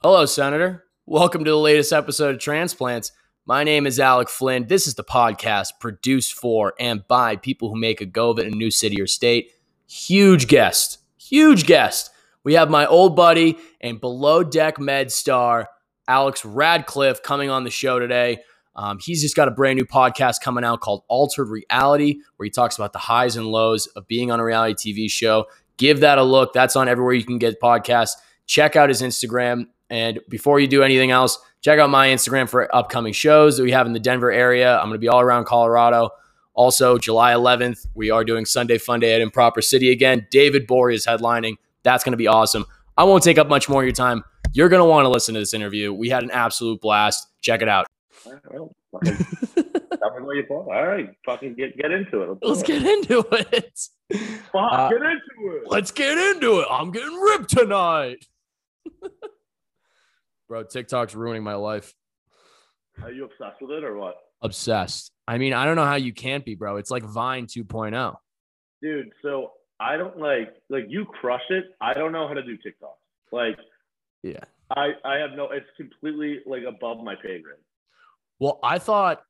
Hello, Senator. Welcome to the latest episode of Transplants. My name is Alec Flynn. This is the podcast produced for and by people who make a go of it in a new city or state. Huge guest, huge guest. We have my old buddy and below deck med star, Alex Radcliffe, coming on the show today. Um, he's just got a brand new podcast coming out called Altered Reality, where he talks about the highs and lows of being on a reality TV show. Give that a look. That's on everywhere you can get podcasts. Check out his Instagram. And before you do anything else, check out my Instagram for upcoming shows that we have in the Denver area. I'm going to be all around Colorado. Also, July 11th, we are doing Sunday Fun Day at Improper City again. David Bory is headlining. That's going to be awesome. I won't take up much more of your time. You're going to want to listen to this interview. We had an absolute blast. Check it out. Well, fucking, tell me where you All right, fucking get get into it. Let's get into it. Fuck, uh, get into it. Let's get into it. I'm getting ripped tonight. Bro, TikTok's ruining my life. Are you obsessed with it or what? Obsessed. I mean, I don't know how you can't be, bro. It's like Vine 2.0. Dude, so I don't like like you crush it. I don't know how to do TikTok. Like, yeah, I I have no. It's completely like above my pay grade. Well, I thought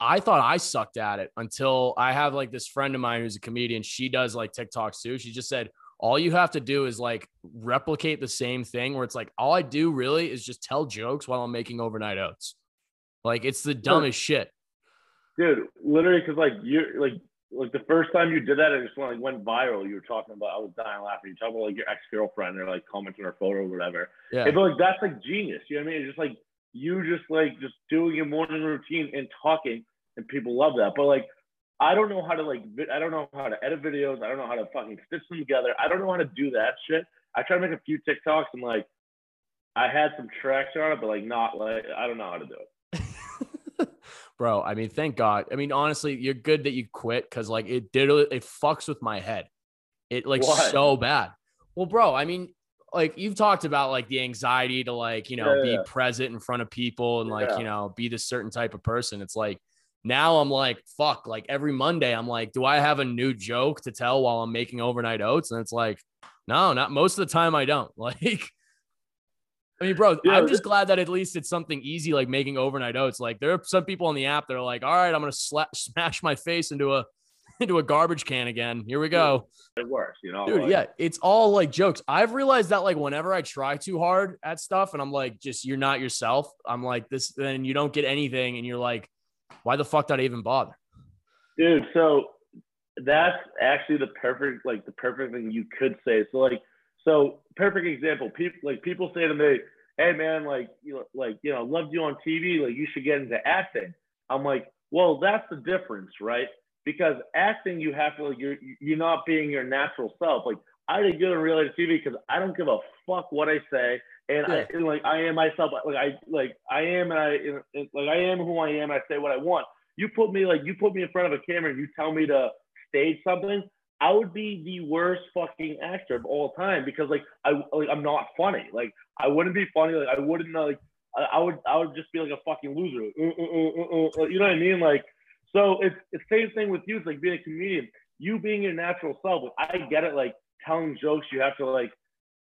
I thought I sucked at it until I have like this friend of mine who's a comedian. She does like TikToks too. She just said all you have to do is like replicate the same thing where it's like all I do really is just tell jokes while I'm making overnight oats. Like it's the dumbest shit. Dude, literally because like you're like like the first time you did that, it just went like went viral. You were talking about I was dying laughing. You talk about like your ex girlfriend or like commenting on her photo or whatever. Yeah. but like that's like genius. You know what I mean? It's just like you just like just doing your morning routine and talking, and people love that. But like, I don't know how to like, I don't know how to edit videos. I don't know how to fucking stitch them together. I don't know how to do that shit. I try to make a few TikToks and like, I had some traction on it, but like not like I don't know how to do it. Bro, I mean, thank God. I mean, honestly, you're good that you quit because like it did it fucks with my head. It like what? so bad. Well, bro, I mean, like you've talked about like the anxiety to like you know yeah, be yeah. present in front of people and like yeah. you know be this certain type of person it's like now i'm like fuck like every monday i'm like do i have a new joke to tell while i'm making overnight oats and it's like no not most of the time i don't like I mean, bro, I'm just glad that at least it's something easy like making overnight oats. Like, there are some people on the app that are like, all right, I'm going to slap, smash my face into a into a garbage can again. Here we go. It works, you know. Dude, like, yeah, it's all like jokes. I've realized that like whenever I try too hard at stuff and I'm like, just you're not yourself. I'm like this, then you don't get anything, and you're like, why the fuck did I even bother? Dude, so that's actually the perfect, like the perfect thing you could say. So like, so perfect example. People like people say to me, "Hey man, like you know, like you know, loved you on TV. Like you should get into acting." I'm like, well, that's the difference, right? because acting you have to like you're you're not being your natural self. Like I did good on reality TV because I don't give a fuck what I say, and yeah. I and like I am myself. Like I like I am, and I like I am who I am. I say what I want. You put me like you put me in front of a camera and you tell me to stage something. I would be the worst fucking actor of all time because like I like I'm not funny. Like I wouldn't be funny. Like I wouldn't like I, I would I would just be like a fucking loser. Uh, uh, uh, you know what I mean? Like so it's the same thing with you. It's like being a comedian. You being your natural self. I get it. Like telling jokes, you have to like,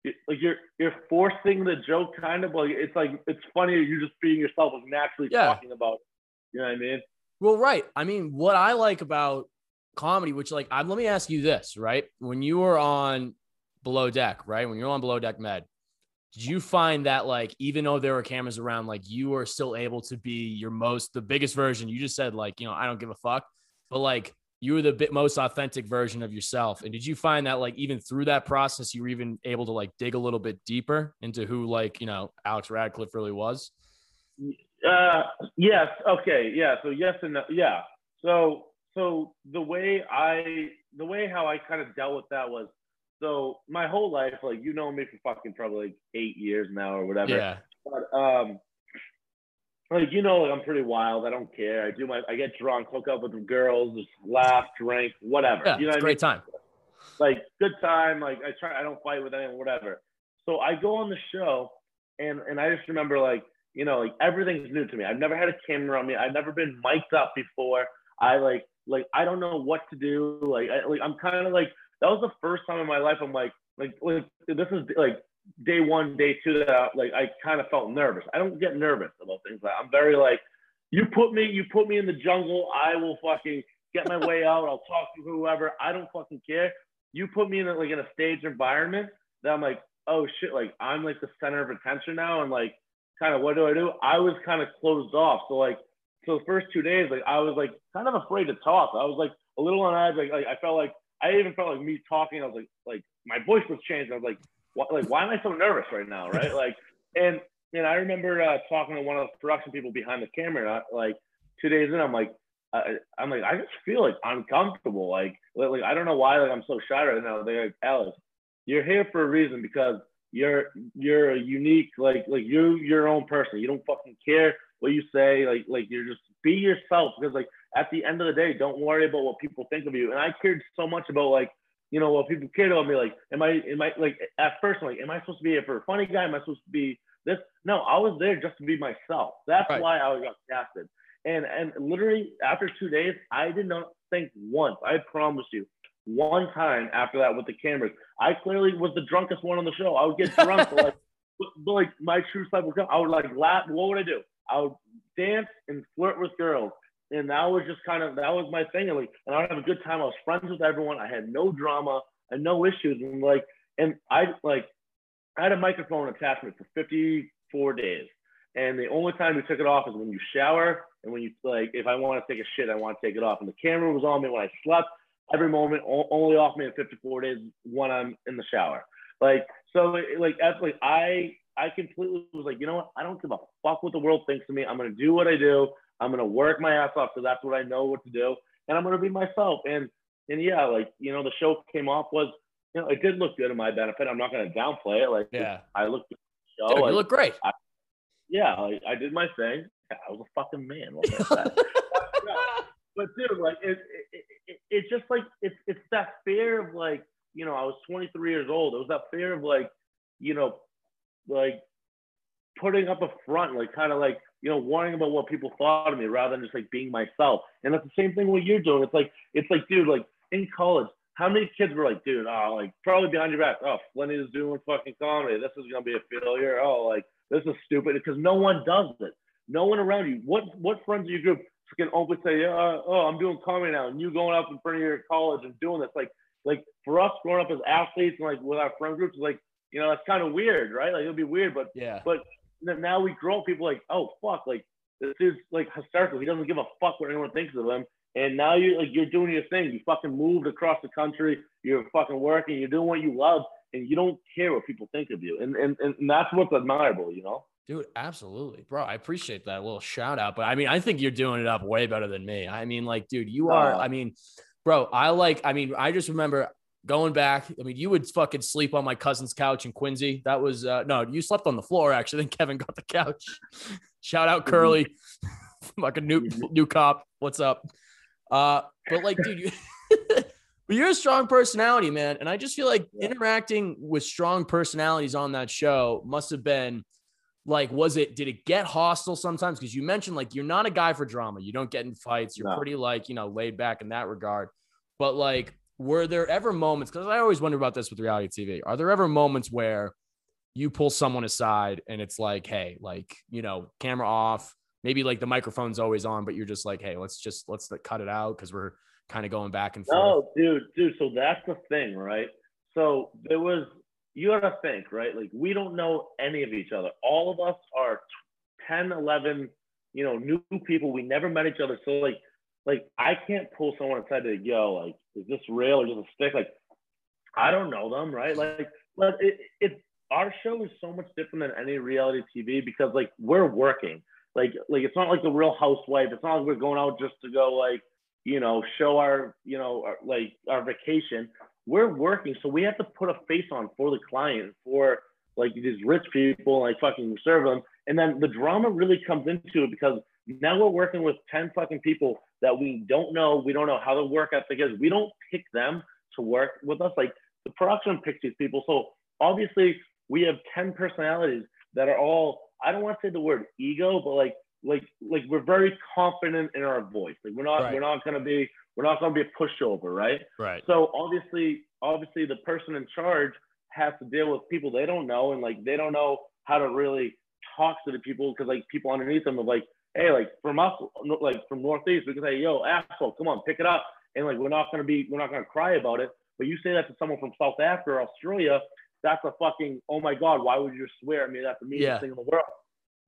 like you're you're forcing the joke kind of like it's like it's funny You're just being yourself, like naturally yeah. talking about. You know what I mean? Well, right. I mean, what I like about comedy, which like, I'm, let me ask you this, right? When you were on Below Deck, right? When you're on Below Deck Med, did you find that like even though there were cameras around like you were still able to be your most the biggest version you just said like you know i don't give a fuck but like you were the bit most authentic version of yourself. And did you find that like even through that process you were even able to like dig a little bit deeper into who like you know alex radcliffe really was? Uh yes. Okay. Yeah. So yes and no, yeah. So so the way i the way how i kind of dealt with that was so my whole life, like you know me for fucking probably like eight years now or whatever. Yeah. But um, like you know, like I'm pretty wild. I don't care. I do my, I get drunk, hook up with girls, just laugh, drink, whatever. Yeah, you know, it's a great mean? time. Like good time. Like I try. I don't fight with anyone, whatever. So I go on the show, and and I just remember like you know like everything's new to me. I've never had a camera on me. I've never been mic'd up before. I like like I don't know what to do. Like I, like I'm kind of like that was the first time in my life I'm like, like, like this is like day one, day two that like I kind of felt nervous. I don't get nervous about things like I'm very like, you put me, you put me in the jungle, I will fucking get my way out. I'll talk to whoever. I don't fucking care. You put me in a, like in a stage environment that I'm like, oh shit, like I'm like the center of attention now, and like kind of what do I do? I was kind of closed off. So like, so the first two days, like I was like kind of afraid to talk. I was like a little on edge. Like, like I felt like I even felt like me talking. I was like, like my voice was changed. I was like, what, like why am I so nervous right now? Right? like, and and I remember uh, talking to one of the production people behind the camera. I, like two days in, I'm like, I, am like, I just feel like uncomfortable. Like, like I don't know why. Like I'm so shy right now. They're like, Alice, you're here for a reason because you're you're a unique like like you your own person. You don't fucking care what you say. Like like you're just be yourself because like at the end of the day, don't worry about what people think of you. And I cared so much about like you know what people cared on me. Like am I am I like at first I'm like am I supposed to be here for a funny guy? Am I supposed to be this? No, I was there just to be myself. That's right. why I got casted. And and literally after two days, I did not think once. I promise you, one time after that with the cameras. I clearly was the drunkest one on the show. I would get drunk, but like, but like my true self would come. I would like laugh. What would I do? I would dance and flirt with girls, and that was just kind of that was my thing. And like, and I would have a good time. I was friends with everyone. I had no drama and no issues. And like, and I like, I had a microphone attachment for 54 days. And the only time we took it off is when you shower and when you like, if I want to take a shit, I want to take it off. And the camera was on me when I slept every moment, only off me in 54 days when I'm in the shower. Like, so like, like, I, I completely was like, you know what? I don't give a fuck what the world thinks of me. I'm to do what I do. I'm going to work my ass off. So that's what I know what to do. And I'm going to be myself. And, and yeah, like, you know, the show came off was, you know, it did look good in my benefit. I'm not going to downplay it. Like, yeah, I looked, show, Dude, you look great. I, yeah, like, I did my thing. I was a fucking man. but dude, like it, it, it, it's just like it's it's that fear of like you know I was 23 years old. It was that fear of like you know like putting up a front, like kind of like you know worrying about what people thought of me rather than just like being myself. And that's the same thing what you're doing. It's like it's like dude, like in college. How many kids were like, dude, oh, like probably behind your back, oh, Flinny is doing fucking comedy. This is gonna be a failure. Oh, like this is stupid because no one does it. No one around you. What what friends of your group can open say, uh, oh, I'm doing comedy now, and you going up in front of your college and doing this, like, like for us growing up as athletes and like with our friend groups, like, you know, it's kind of weird, right? Like it'll be weird, but yeah, but now we grow people like, oh fuck, like this is like hysterical. He doesn't give a fuck what anyone thinks of him. And now you're like you're doing your thing. You fucking moved across the country. You're fucking working. You're doing what you love, and you don't care what people think of you. And and and that's what's admirable, you know. Dude, absolutely, bro. I appreciate that little shout out. But I mean, I think you're doing it up way better than me. I mean, like, dude, you are. I mean, bro, I like. I mean, I just remember going back. I mean, you would fucking sleep on my cousin's couch in Quincy. That was uh no, you slept on the floor actually. Then Kevin got the couch. Shout out mm-hmm. Curly, like a new mm-hmm. new cop. What's up? Uh, but like, dude, you. but you're a strong personality, man. And I just feel like interacting with strong personalities on that show must have been like was it did it get hostile sometimes because you mentioned like you're not a guy for drama you don't get in fights you're no. pretty like you know laid back in that regard but like were there ever moments because i always wonder about this with reality tv are there ever moments where you pull someone aside and it's like hey like you know camera off maybe like the microphone's always on but you're just like hey let's just let's cut it out because we're kind of going back and forth no dude dude so that's the thing right so there was you got to think, right? Like we don't know any of each other. All of us are 10, 11, you know, new people. We never met each other. So like, like I can't pull someone aside to yo, like, is this real or just a stick? Like, I don't know them, right? Like, but it, it, our show is so much different than any reality TV because like we're working. Like, like it's not like the Real Housewife. It's not like we're going out just to go like, you know, show our, you know, our, like our vacation we're working, so we have to put a face on for the client, for like these rich people, like fucking serve them. And then the drama really comes into it because now we're working with 10 fucking people that we don't know. We don't know how the work ethic is. We don't pick them to work with us. Like the production picks these people. So obviously we have 10 personalities that are all, I don't want to say the word ego, but like, like, like we're very confident in our voice. Like we're not, right. we're not going to be, we're not going to be a pushover, right? Right. So obviously, obviously, the person in charge has to deal with people they don't know and like they don't know how to really talk to the people because like people underneath them are like, hey, like from us, like from Northeast, we can say, yo, asshole, come on, pick it up, and like we're not gonna be, we're not gonna cry about it. But you say that to someone from South Africa or Australia, that's a fucking, oh my god, why would you swear? I mean, that's the meanest Yeah. thing in the world.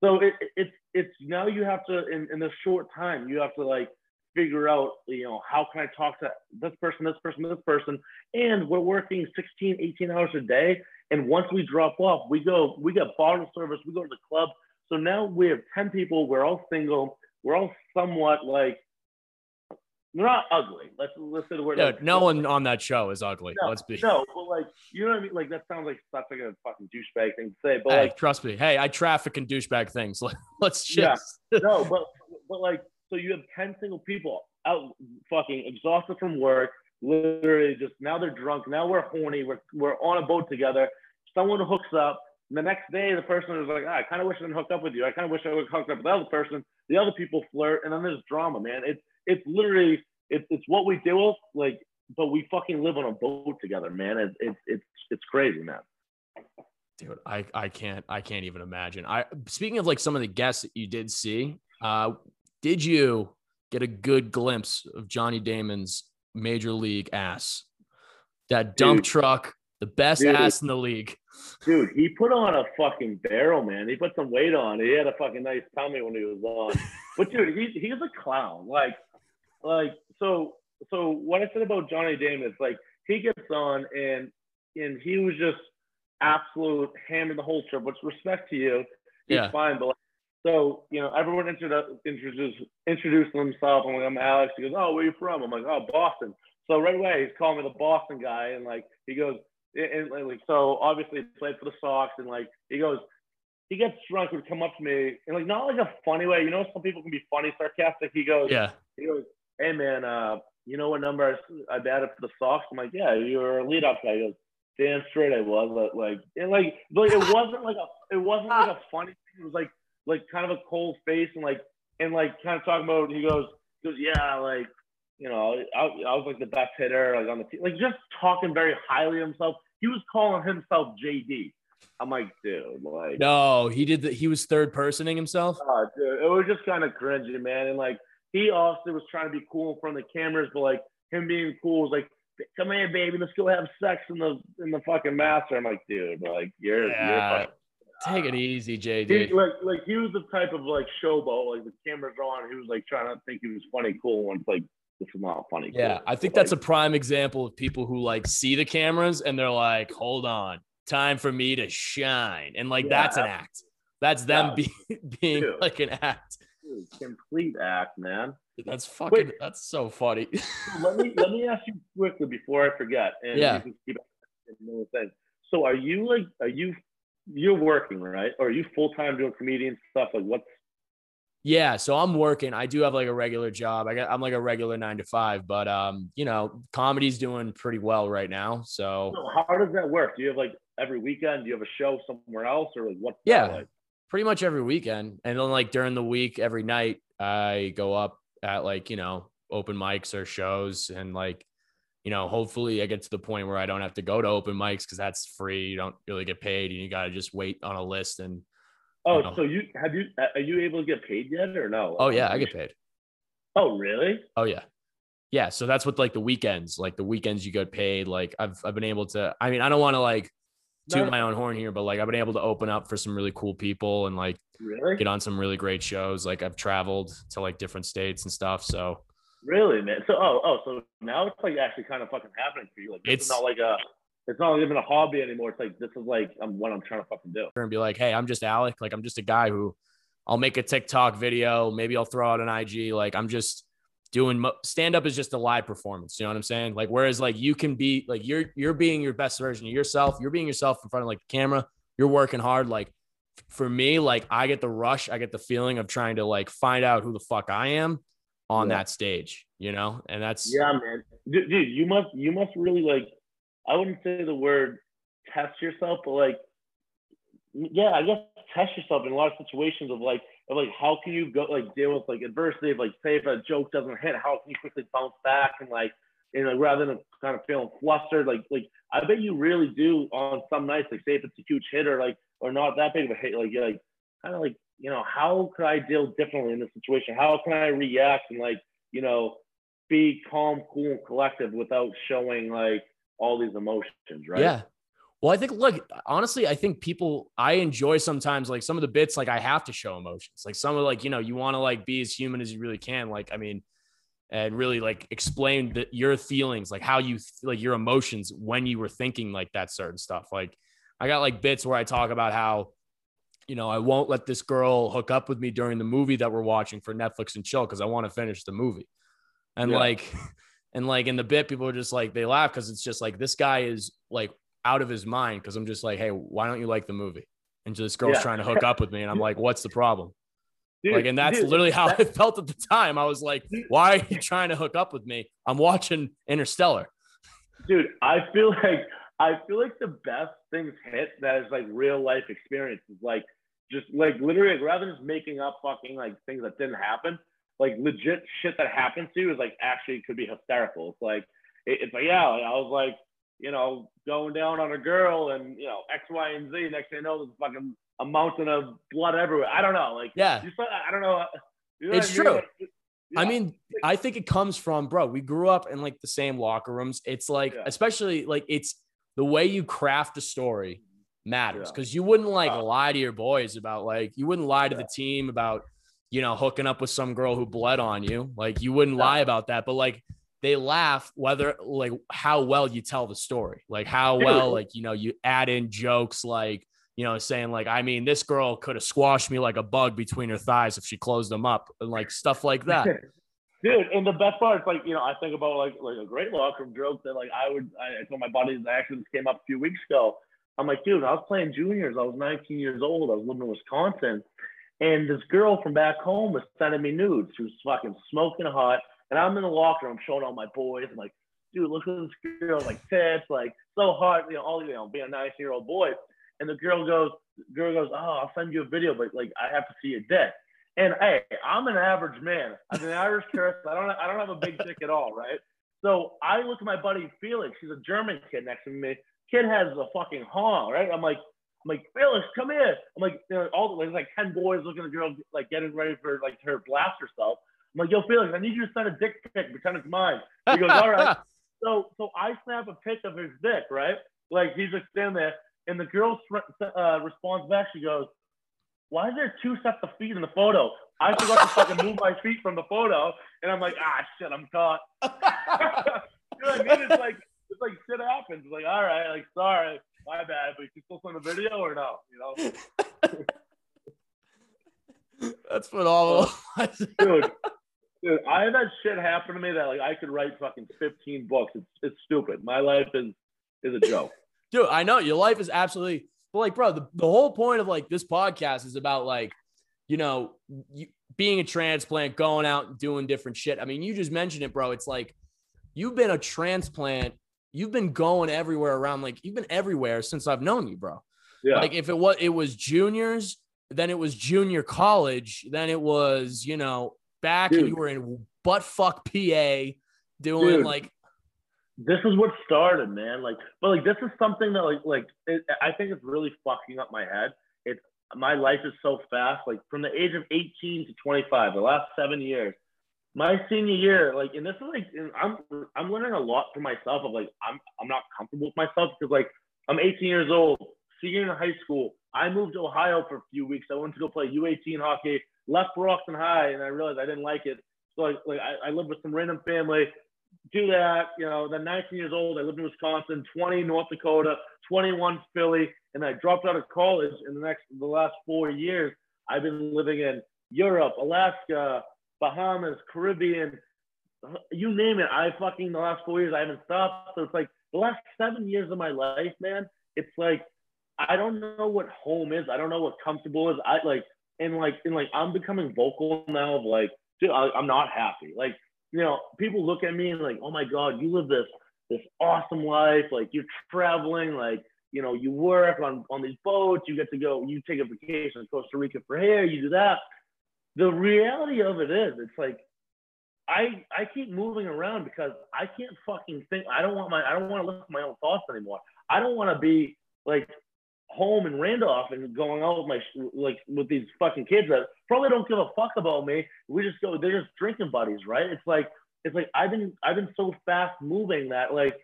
So it, it, it's it's now you have to in, in this short time you have to like figure out you know how can I talk to this person, this person, this person, and we're working 16, 18 hours a day. And once we drop off, we go we get bottle service, we go to the club. So now we have 10 people, we're all single, we're all somewhat like we're not ugly. Let's let's say the word. No, like, no one on that show is ugly. No, Let's be. no, but like you know what I mean. Like that sounds like such like a fucking douchebag thing to say. But Hey, like trust me. Hey, I traffic in douchebag things. Let's Yeah. just. no, but but like so you have ten single people out fucking exhausted from work, literally just now they're drunk. Now we're horny. We're we're on a boat together. Someone hooks up. And the next day, the person is like, ah, I kind of wish I didn't hook up with you. I kind of wish I would hook up with the other person. The other people flirt, and then there's drama, man. It's it's literally it's it's what we deal with, like, but we fucking live on a boat together, man. It's it's it's it's crazy, man. dude i i can't i can't even imagine i speaking of like some of the guests that you did see uh did you get a good glimpse of johnny damon's major league ass that dump Dude. truck the best Dude. ass in the league Dude, he put on a fucking barrel, man. He put some weight on. He had a fucking nice tummy when he was on. But dude, he he's a clown. Like, like so so what I said about Johnny Damon is like he gets on and and he was just absolute hammer the whole trip. Which respect to you, he's Yeah. fine. But like, so you know, everyone introduced introduced introduced themselves. I'm like, I'm Alex. He goes, Oh, where you from? I'm like, Oh, Boston. So right away he's calling me the Boston guy, and like he goes, and, and like so obviously he played for the Sox, and like he goes, he gets drunk, would come up to me, and like not like a funny way. You know, some people can be funny, sarcastic. He goes, yeah he goes, hey man, uh, you know what number I, I batted for the Sox? I'm like, yeah, you're a leadoff guy. He goes, damn straight I was. But, like, and like, like it wasn't like a, it wasn't like a funny thing. It was like, like kind of a cold face and like, and like kind of talking about. He goes, he goes, yeah, like, you know, I, I was like the best hitter, like on the team, like just talking very highly of himself. He was calling himself JD. I'm like, dude, like, no he did that. he was third personing himself Oh, dude, it was just kind of cringy, man. And like, he also was trying to be cool in front of the cameras, but like him being cool was like, "Come here, baby, let's go have sex in the in the fucking master." I'm like, dude, like you're, Yeah. you're take it easy he, jd like like he was the type of like showboat, like the cameras on, he was like trying to think he was funny, cool, and like is not funny. yeah i think But, that's a prime example of people who like see the cameras and they're like hold on time for me to shine and like Yeah. that's an act that's them Yeah. being being Dude. like an act dude, complete act, man. That's fucking. That's so funny. let me let me ask you quickly before I forget, and Yeah. So are you like are you you're working right, or are you full time doing comedian stuff? Like what's yeah. So I'm working. I do have like a regular job. I got. I'm like a regular nine to five, but um, you know, comedy's doing pretty well right now. So so how does that work? Do you have like every weekend? Do you have a show somewhere else, or like what Yeah. like? pretty much every weekend, and then like during the week, every night, I go up at like you know open mics or shows, and like you know, hopefully I get to the point where I don't have to go to open mics because that's free. You don't really get paid, and you got to just wait on a list and Oh, know. so you have you are you able to get paid yet or no? oh yeah, I um, get paid. Oh really? Oh yeah. Yeah. So that's what like the weekends, like the weekends you get paid. Like I've I've been able to I mean, I don't want to like toot No. my own horn here, but like I've been able to open up for some really cool people and like Really? get on some really great shows. Like I've traveled to like different states and stuff. So Really, man. So oh oh so now it's like actually kind of fucking happening for you. Like It's- not like a it's not even a hobby anymore. It's like this is like um, what I'm trying to fucking do. and be like, hey, I'm just Alec. Like I'm just a guy who I'll make a TikTok video. Maybe I'll throw out an IG. Like I'm just doing mo- stand up is just a live performance. You know what I'm saying? Like whereas like you can be like you're you're being your best version of yourself. You're being yourself in front of like the camera. You're working hard. Like for me, like I get the rush. I get the feeling of trying to like find out who the fuck I am on Yeah. that stage. You know, and that's Yeah, man. Dude, you must you must really like I wouldn't say the word test yourself, but like yeah, I guess test yourself in a lot of situations of like of like how can you go like deal with like adversity of like say if a joke doesn't hit, how can you quickly bounce back and like and like rather than kind of feeling flustered, like like I bet you really do on some nights, like say if it's a huge hit or like or not that big of a hit, like you're like kind of like you know how could I deal differently in this situation? How can I react and like you know be calm, cool, and collective without showing like all these emotions, right? Yeah. Well, I think, look, honestly, I think people, I enjoy sometimes like some of the bits, like I have to show emotions. Like some of like, you know, you want to like be as human as you really can. Like, I mean, and really like explain the, your feelings, like how you, like your emotions when you were thinking like that certain stuff. Like I got like bits where I talk about how, you know, I won't let this girl hook up with me during the movie that we're watching for Netflix and chill because I want to finish the movie. And yeah. like, and like in the bit, people are just like, they laugh because it's just like this guy is like out of his mind because I'm just like, hey, why don't you like the movie? And this girl's yeah. trying to hook up with me, and I'm like, what's the problem? Dude, like, and that's dude, literally how that, I felt at the time. I was like, why are you trying to hook up with me? I'm watching Interstellar. Dude, I feel like I feel like the best things hit that is like real life experiences, like just like literally, like, rather than just making up fucking like things that didn't happen, like legit shit that happens to you is like actually could be hysterical. It's like it, it's like yeah, I was like you know, going down on a girl and, you know, X, Y, and Z. Next thing you know, there's fucking a mountain of blood everywhere. I don't know. Like, yeah. I don't know. You know it's true. yeah. I mean, I think it comes from, bro, we grew up in like the same locker rooms. It's like, yeah. especially like it's the way you craft a story matters because yeah. you wouldn't like oh. lie to your boys about like, you wouldn't lie to the team about, you know, hooking up with some girl who bled on you. Like, you wouldn't lie about that. But like, they laugh whether like how well you tell the story, like how well like you know you add in jokes like you know saying like I mean this girl could have squashed me like a bug between her thighs if she closed them up and like stuff like that. Dude, and the best part is like you know I think about like like a great locker room joke that like I would I, told my buddies actually this came up a few weeks ago. I'm like, dude, I was playing juniors. I was 19 years old. I was living in Wisconsin, and this girl from back home was sending me nudes. She was fucking smoking hot and I'm in the locker room showing all my boys. I'm like, dude, look at this girl, like tits, like so hard, you know, all you know, being a 19 year old boy. And the girl goes, girl goes, oh, I'll send you a video, but like I have to see your dick. And hey, I'm an average man. I'm an Irish person. I don't, I don't have a big dick at all, right? So I look at my buddy Felix. He's a German kid next to me. Kid has a fucking hong, right? I'm like, I'm like, Felix, come here. I'm like, know, all the there's like 10 boys looking at the girl, like getting ready for like her blast herself. I'm like, yo, Felix, I need you to send a dick pic, pretend it's mine. He goes, all right. so, so I snap a pic of his dick, right? Like he's just standing there, and the girl uh, responds back. She goes, "Why is there two sets of feet in the photo? I forgot to fucking move my feet from the photo." And I'm like, "Ah, shit, I'm caught." you know what I mean? It's like it's like shit happens. It's like, all right, like sorry, my bad, but you still send a video or no? You know. That's phenomenal, uh, dude. Dude, I had that shit happen to me that like I could write fucking 15 books. It's it's stupid. My life is is a joke. Dude, I know your life is absolutely but like, bro, the, the whole point of like this podcast is about like, you know, you, being a transplant, going out and doing different shit. I mean, you just mentioned it, bro. It's like you've been a transplant, you've been going everywhere around, like you've been everywhere since I've known you, bro. Yeah. Like if it was it was juniors, then it was junior college, then it was, you know, back Dude. and you were in butt fuck PA doing Dude. like this is what started, man. Like, but like this is something that like like it, I think it's really fucking up my head. It's my life is so fast. Like from the age of 18 to 25, the last seven years. My senior year, like, and this is like, I'm I'm learning a lot for myself. Of like, I'm I'm not comfortable with myself because like I'm 18 years old, senior in high school. I moved to Ohio for a few weeks. I went to go play U18 hockey left Brockton High, and I realized I didn't like it. So like, like I, I lived with some random family. Do that, you know. Then 19 years old, I lived in Wisconsin. 20 North Dakota. 21 Philly, and I dropped out of college. In the next, the last four years, I've been living in Europe, Alaska, Bahamas, Caribbean, you name it. I fucking the last four years I haven't stopped. So it's like the last seven years of my life, man. It's like I don't know what home is. I don't know what comfortable is. I like and like and like I'm becoming vocal now of like, dude, I, I'm not happy. Like, you know, people look at me and like, oh my god, you live this this awesome life. Like you're traveling, like you know, you work on on these boats. You get to go. You take a vacation Costa Rica for hair. You do that. The reality of it is, it's like I I keep moving around because I can't fucking think. I don't want my I don't want to listen to my own thoughts anymore. I don't want to be like home in Randolph and going out with my like with these fucking kids that probably don't give a fuck about me. We just go. They're just drinking buddies, right? It's like it's like I've been I've been so fast moving that like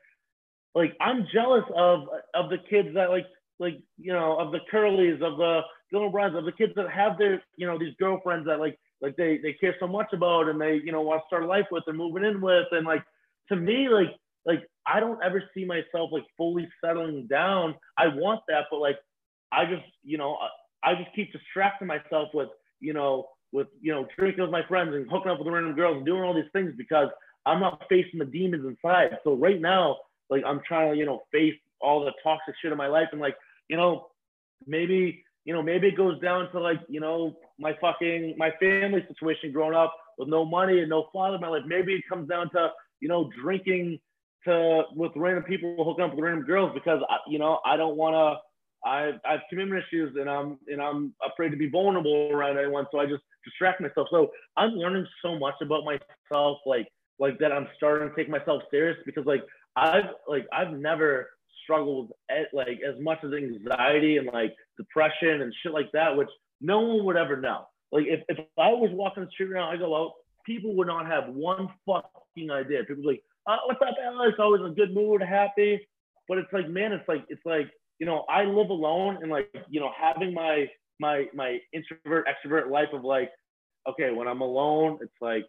like I'm jealous of of the kids that like like you know of the Curlys of the Browns of the kids that have their you know these girlfriends that like like they they care so much about and they you know want to start life with and moving in with and like to me like like I don't ever see myself like fully settling down. I want that, but like I just you know I, I just keep distracting myself with you know with you know drinking with my friends and hooking up with random girls and doing all these things because I'm not facing the demons inside. So right now, like I'm trying to you know face all the toxic shit in my life and like you know maybe you know maybe it goes down to like you know my fucking my family situation growing up with no money and no father in my life. Maybe it comes down to you know drinking to with random people hooking up with random girls because I, you know I don't want to. I, I have commitment issues and I'm and I'm afraid to be vulnerable around anyone, so I just distract myself. So I'm learning so much about myself, like like that. I'm starting to take myself serious because like I've like I've never struggled with like as much as anxiety and like depression and shit like that, which no one would ever know. Like if, if I was walking the street around, I go out, people would not have one fucking idea. People be like, uh, what's up, Alex? Always in a good mood, happy. But it's like, man, it's like, it's like, you know, I live alone and like, you know, having my, my, my introvert, extrovert life of like, okay, when I'm alone, it's like,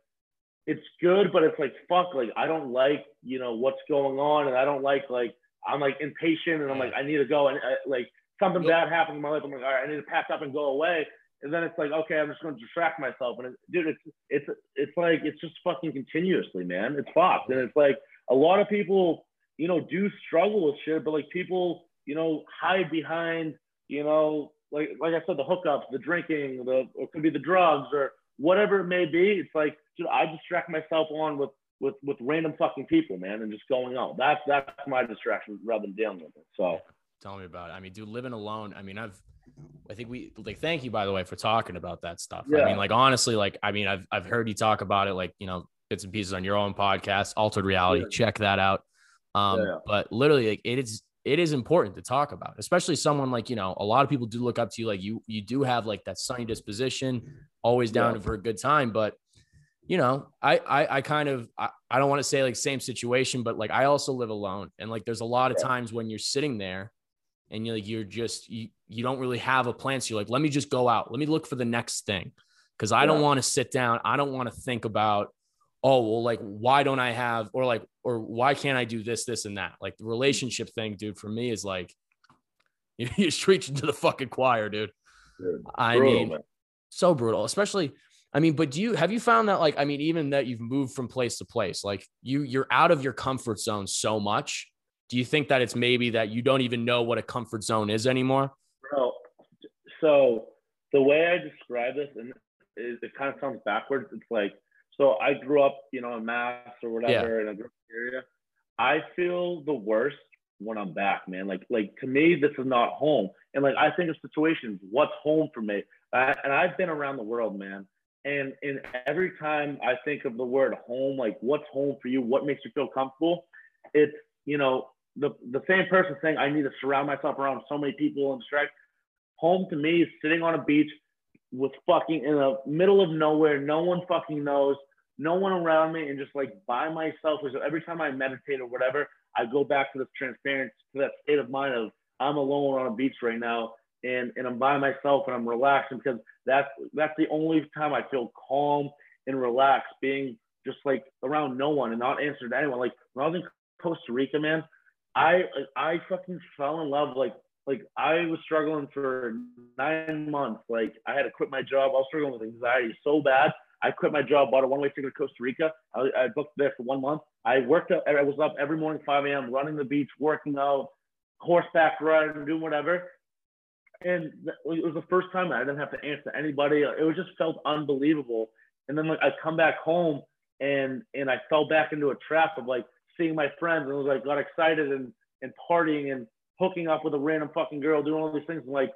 it's good, but it's like, fuck, like, I don't like, you know, what's going on. And I don't like, like, I'm like impatient and I'm like, I need to go. And uh, like, something bad happened in my life. I'm like, all right, I need to pack up and go away. And then it's like, okay, I'm just going to distract myself. And it, dude, it's it's it's like it's just fucking continuously, man. It's fucked. And it's like a lot of people, you know, do struggle with shit, but like people, you know, hide behind, you know, like like I said, the hookups, the drinking, the or it could be the drugs or whatever it may be. It's like, dude, I distract myself on with with with random fucking people, man, and just going out. That's that's my distraction rather than dealing with it. So tell me about it. I mean, dude, living alone. I mean, I've I think we like thank you by the way for talking about that stuff. Yeah. I mean, like honestly, like I mean, I've I've heard you talk about it, like you know, bits and pieces on your own podcast, Altered Reality. Yeah. Check that out. Um, yeah. but literally, like it is it is important to talk about, especially someone like you know, a lot of people do look up to you. Like you you do have like that sunny disposition, always down for a good time, but you know, I I, I kind of I, I don't want to say like same situation, but like I also live alone, and like there's a lot of times when you're sitting there and you're like you're just you, you don't really have a plan so you're like let me just go out. Let me look for the next thing. Because i yeah. don't want to sit down. I don't want to think about oh well like why don't i have or like or why can't i do this this and that? Like the relationship thing dude for me is like you you're preaching to the fucking choir dude, dude i brutal, mean man. so brutal especially I mean, but do you have you found that like I mean, even that you've moved from place to place, like you you're out of your comfort zone so much do you think that it's maybe that you don't even know what a comfort zone is anymore? No. So the way I describe this, and it, it kind of sounds backwards. It's like, so I grew up, you know, in Mass or whatever yeah. in a group area. I feel the worst when I'm back, man. Like, like to me, this is not home. And like, I think of situations, what's home for me? I, and I've been around the world, man. And and every time I think of the word home, like what's home for you? What makes you feel comfortable? It's you know the the same person saying I need to surround myself around so many people and distract. Home to me is sitting on a beach with fucking in the middle of nowhere, no one fucking knows, no one around me, and just like by myself. So every time I meditate or whatever, I go back to this transparency, to that state of mind of I'm alone on a beach right now, and and I'm by myself and I'm relaxing because that's that's the only time I feel calm and relaxed, being just like around no one and not answering to anyone. Like when I was in Costa Rica, man, I I fucking fell in love like like I was struggling for nine months. Like I had to quit my job. I was struggling with anxiety so bad. I quit my job, bought a one-way ticket to Costa Rica. I, I booked there for one month. I worked up. I was up every morning 5 a.m. running the beach, working out, horseback riding, doing whatever. And it was the first time I didn't have to answer anybody. It was just felt unbelievable. And then like I come back home and and I fell back into a trap of like seeing my friends and was like got excited and and partying and hooking up with a random fucking girl, doing all these things. like,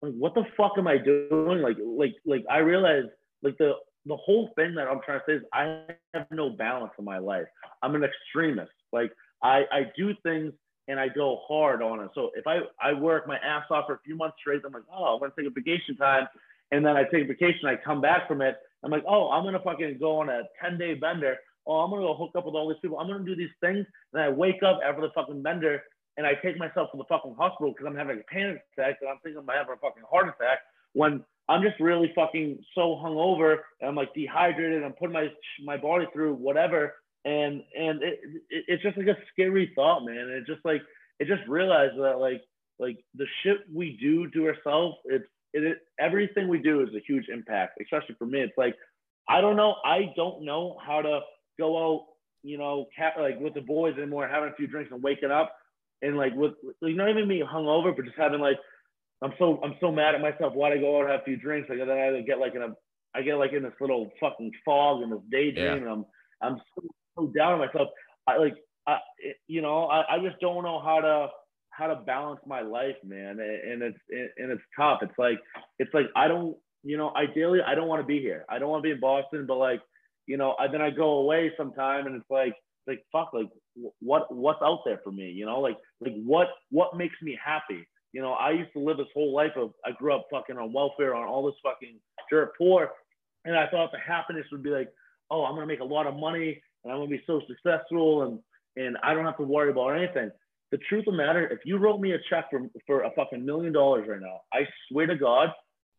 like what the fuck am I doing? Like, like, like I realized like the the whole thing that I'm trying to say is I have no balance in my life. I'm an extremist. Like I, I do things and I go hard on it. So if I, I work my ass off for a few months straight, I'm like, oh, I'm gonna take a vacation time. And then I take a vacation, I come back from it. I'm like, oh, I'm gonna fucking go on a 10 day bender. Oh, I'm gonna go hook up with all these people. I'm gonna do these things. And I wake up after the fucking bender and I take myself to the fucking hospital because I'm having a panic attack and I'm thinking I'm having a fucking heart attack when I'm just really fucking so hungover and I'm like dehydrated and I'm putting my my body through whatever and and it, it, it's just like a scary thought, man. And it just like it just realized that like like the shit we do to ourselves, it's it, it everything we do is a huge impact, especially for me. It's like I don't know, I don't know how to go out, you know, cat, like with the boys anymore, having a few drinks and waking up and like with you know even being hungover, but just having like I'm so I'm so mad at myself. Why'd I go out and have a few drinks? Like and then I get like in a I get like in this little fucking fog and this daydream, yeah. and I'm I'm so, so down on myself. I like I you know I, I just don't know how to how to balance my life, man, and it's and it's tough. It's like it's like I don't you know ideally I don't want to be here. I don't want to be in Boston, but like you know I, then I go away sometime and it's like like fuck like what what's out there for me you know like like what what makes me happy you know i used to live this whole life of i grew up fucking on welfare on all this fucking dirt poor and i thought the happiness would be like oh i'm gonna make a lot of money and i'm gonna be so successful and and i don't have to worry about anything the truth of the matter if you wrote me a check for for a fucking million dollars right now i swear to god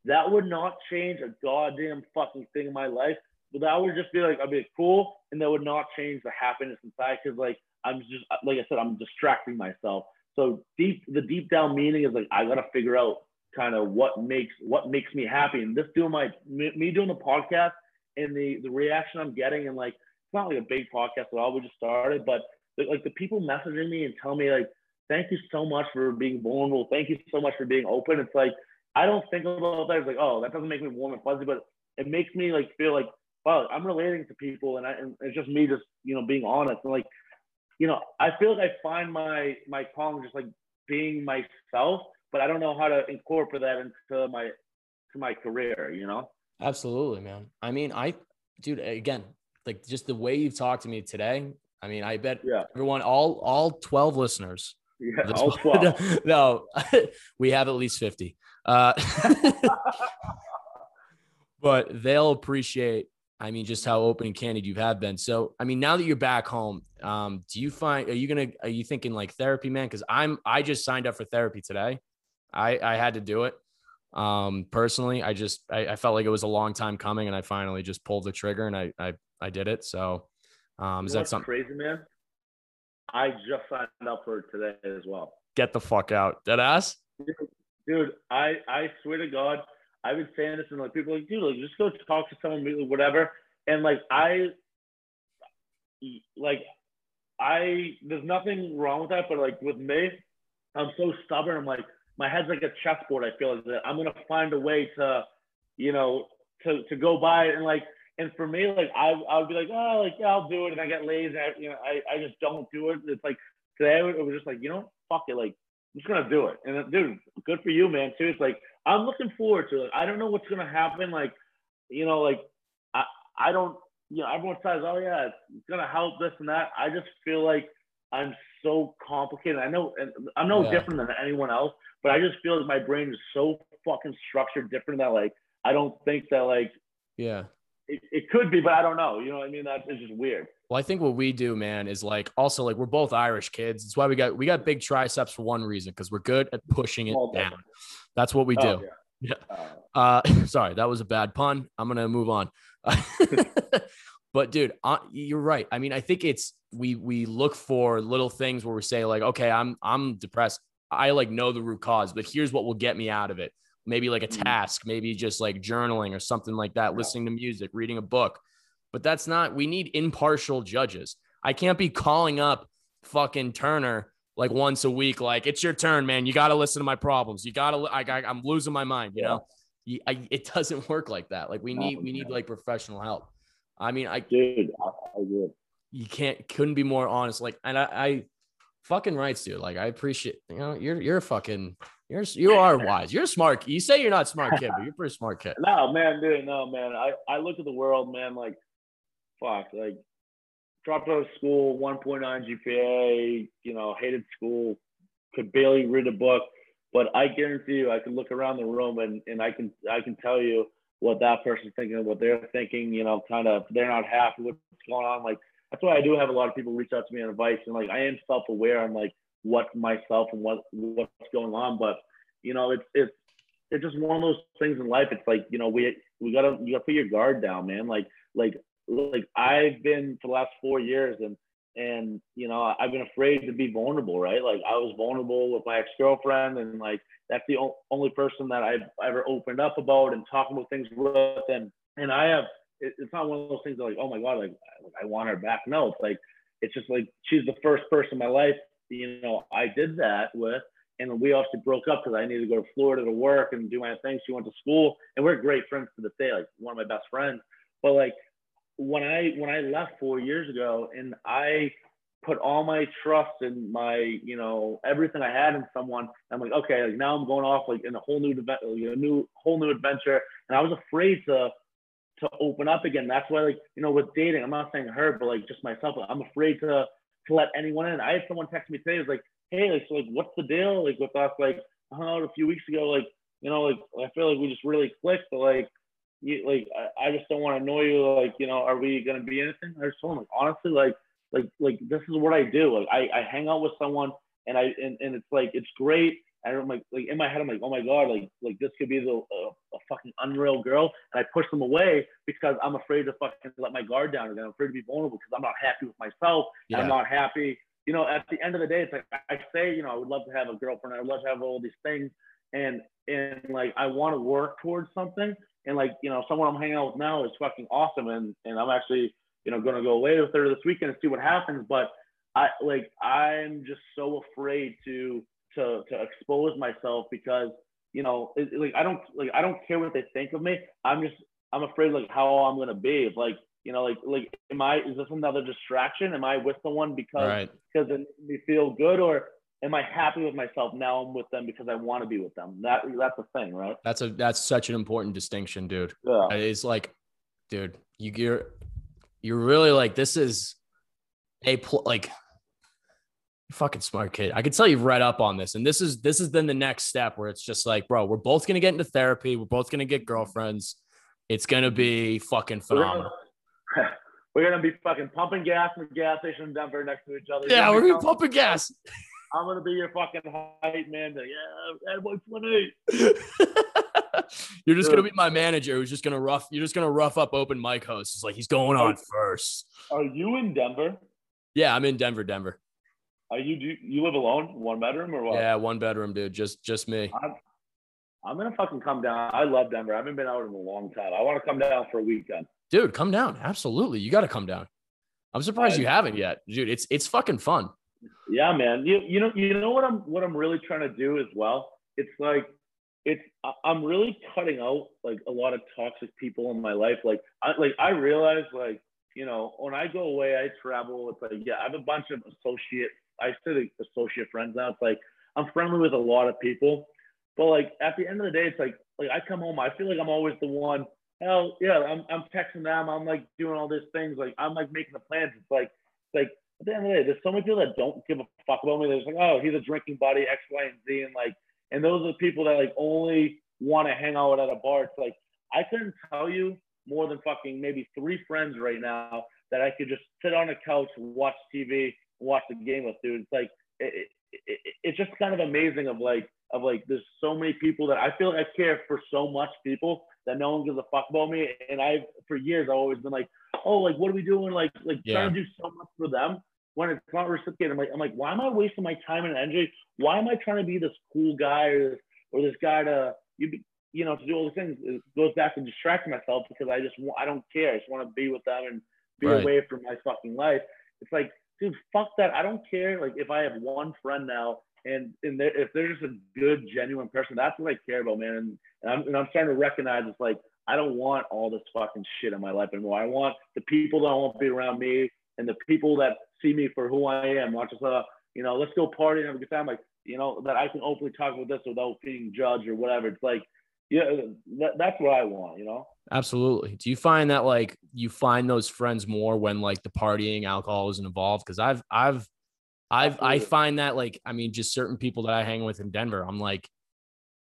that would not change a goddamn fucking thing in my life but that would just be like I'd be cool, and that would not change the happiness inside because like I'm just like I said, I'm distracting myself. So deep, the deep down meaning is like I gotta figure out kind of what makes what makes me happy. And this doing my me doing the podcast and the the reaction I'm getting, and like it's not like a big podcast at all. We just started, but like the people messaging me and telling me like, thank you so much for being vulnerable. Thank you so much for being open. It's like I don't think about that. It's like, oh, that doesn't make me warm and fuzzy, but it makes me like feel like wow, I'm relating to people, and, I, and it's just me, just you know, being honest. And like, you know, I feel like I find my my calling just like being myself, but I don't know how to incorporate that into my to my career. You know. Absolutely, man. I mean, I, dude, again, like just the way you've talked to me today. I mean, I bet yeah. everyone, all all twelve listeners. Yeah, all 12. no, we have at least 50. Uh, but they'll appreciate I mean, just how open and candid you have been. So, I mean, now that you're back home, um, do you find are you gonna are you thinking like therapy, man? Because I'm I just signed up for therapy today. I I had to do it. Um, personally, I just I, I felt like it was a long time coming, and I finally just pulled the trigger and I I I did it. So, um, is that something crazy, man? I just signed up for it today as well. Get the fuck out, dead ass. Dude, I I swear to God, I've been saying this and like people like, dude, like just go talk to someone, whatever. And like I, like I, there's nothing wrong with that, but like with me, I'm so stubborn. I'm like my head's like a chessboard. I feel like that I'm gonna find a way to, you know, to to go by it and like. And for me, like I, I would be like, oh, like yeah, I'll do it, and I get lazy. I, you know, I, I just don't do it. It's like today it was just like, you know, fuck it, like I'm just gonna do it. And uh, dude, good for you, man. Too. It's like I'm looking forward to it. I don't know what's gonna happen. Like, you know, like I I don't you know, everyone says, Oh yeah, it's gonna help this and that. I just feel like I'm so complicated. I know and I'm no yeah. different than anyone else, but I just feel like my brain is so fucking structured different that like I don't think that like yeah. It, it could be, but I don't know. You know what I mean? That's just weird. Well, I think what we do, man, is like also like we're both Irish kids. That's why we got we got big triceps for one reason because we're good at pushing it down. That's what we do. Oh, yeah. yeah. Uh, sorry, that was a bad pun. I'm gonna move on. but dude, uh, you're right. I mean, I think it's we we look for little things where we say like, okay, I'm I'm depressed. I like know the root cause, but here's what will get me out of it. Maybe like a mm-hmm. task, maybe just like journaling or something like that, yeah. listening to music, reading a book. But that's not. We need impartial judges. I can't be calling up fucking Turner like once a week. Like it's your turn, man. You got to listen to my problems. You got to. I, I, am losing my mind. You yeah. know, I, it doesn't work like that. Like we need, we need like professional help. I mean, I dude, I, I You can't, couldn't be more honest. Like, and I, I, fucking rights, dude. Like I appreciate, you know, you're you're a fucking you're you are wise. You're smart. You say you're not smart kid, but you're pretty smart kid. No, man, dude, no, man. I I look at the world, man. Like, fuck, like dropped out of school, 1.9 GPA. You know, hated school, could barely read a book. But I guarantee you, I can look around the room and and I can I can tell you what that person's thinking, what they're thinking. You know, kind of they're not happy with what's going on. Like that's why I do have a lot of people reach out to me on advice, and like I am self aware on like what myself and what what's going on. But you know, it's it's it's just one of those things in life. It's like you know we we gotta you gotta put your guard down, man. Like like like I've been for the last four years and and you know I've been afraid to be vulnerable, right? Like I was vulnerable with my ex girlfriend, and like that's the o- only person that I've ever opened up about and talking about things with, and and I have it, it's not one of those things that like, oh my god, like I want her back. No, it's like it's just like she's the first person in my life, you know, I did that with. And we also broke up because I needed to go to Florida to work and do my thing. She went to school, and we're great friends to this day, like one of my best friends. But like when I when I left four years ago, and I put all my trust and my you know everything I had in someone. I'm like, okay, like now I'm going off like in a whole new you know, new whole new adventure, and I was afraid to to open up again. That's why, like, you know, with dating, I'm not saying her, but like just myself, I'm afraid to to let anyone in. I had someone text me today, was like, hey, like, so like, what's the deal? Like with us, like, I hung out a few weeks ago, like, you know, like I feel like we just really clicked, but like, you, like I, I just don't want to annoy you. Like, you know, are we gonna be anything? I just told him, like, honestly, like, like, like this is what I do. Like, I, I hang out with someone, and I, and, and it's like it's great and I'm like, like in my head, I'm like, oh my god, like like this could be the uh, a fucking unreal girl, and I push them away because I'm afraid to fucking let my guard down again. I'm afraid to be vulnerable because I'm not happy with myself. Yeah. I'm not happy. You know, at the end of the day, it's like I say, you know, I would love to have a girlfriend. I would love to have all these things, and and like I want to work towards something. And like you know, someone I'm hanging out with now is fucking awesome, and and I'm actually you know gonna go away with her this weekend and see what happens. But I like I'm just so afraid to to to expose myself because you know it, like I don't like I don't care what they think of me. I'm just I'm afraid like how I'm gonna be. If like you know like like am I is this another distraction? Am I with someone because right. because it makes me feel good or am I happy with myself now I'm with them because I want to be with them? That that's the thing, right? That's a that's such an important distinction, dude. Yeah. Uh, it's like, dude, you you're you're really like this is a pl- like fucking smart kid. I could tell you've read up on this, and this is this is then the next step where it's just like, bro, we're both gonna get into therapy. We're both gonna get girlfriends. It's gonna be fucking phenomenal. We're gonna, we're gonna be fucking pumping gas in the gas station in Denver next to each other. Yeah, we're gonna be pumping gas. I'm gonna be your fucking height man. Yeah, boy, you're just gonna be my manager who's just gonna rough. You're just gonna rough up open mic hosts. It's like he's going on first. Are you in Denver? Yeah, I'm in Denver, Denver. Are you do you live alone, one bedroom or what? Yeah, one bedroom, dude. Just just me. I'm, I'm gonna fucking come down. I love Denver. I haven't been out in a long time. I want to come down for a weekend. Dude, come down. Absolutely, you got to come down. I'm surprised I, you haven't yet, dude. It's it's fucking fun. Yeah, man. You you know you know what I'm what I'm really trying to do as well. It's like it's I'm really cutting out like a lot of toxic people in my life. Like I like I realize like you know when I go away, I travel. It's like yeah, I have a bunch of associate I say associate friends now. It's like I'm friendly with a lot of people, but like at the end of the day, it's like like I come home, I feel like I'm always the one. Hell yeah, I'm I'm texting them, I'm like doing all these things, like I'm like making the plans. It's like like at the end of the day, there's so many people that don't give a fuck about me. They're just like, oh, he's a drinking buddy, X, Y, and Z, and like, and those are the people that like only want to hang out at a bar. It's like I couldn't tell you more than fucking maybe three friends right now that I could just sit on a couch, watch TV, watch the game with, dude. It's like it, it, it's just kind of amazing of like of like there's so many people that I feel like I care for so much people that no one gives a fuck about me. And I've for years I've always been like, oh, like what are we doing? Like like yeah. trying to do so much for them when it's not reciprocated. I'm like I'm like why am I wasting my time and energy? Why am I trying to be this cool guy or this, or this guy to you you know to do all these things? It goes back to distracting myself because I just I don't care. I just want to be with them and be right. away from my fucking life. It's like dude, fuck that. I don't care. Like if I have one friend now and and they're, if they're just a good, genuine person, that's what I care about, man. And, and I'm and I'm starting to recognize it's like I don't want all this fucking shit in my life anymore. I want the people that I want to be around me and the people that see me for who I am, not just a you know, let's go party and have a good time. Like, you know, that I can openly talk about this without being judged or whatever. It's like, yeah, that, that's what I want, you know? Absolutely. Do you find that like you find those friends more when like the partying alcohol isn't involved? Cause I've, I've, I've, Absolutely. I find that like, I mean, just certain people that I hang with in Denver, I'm like,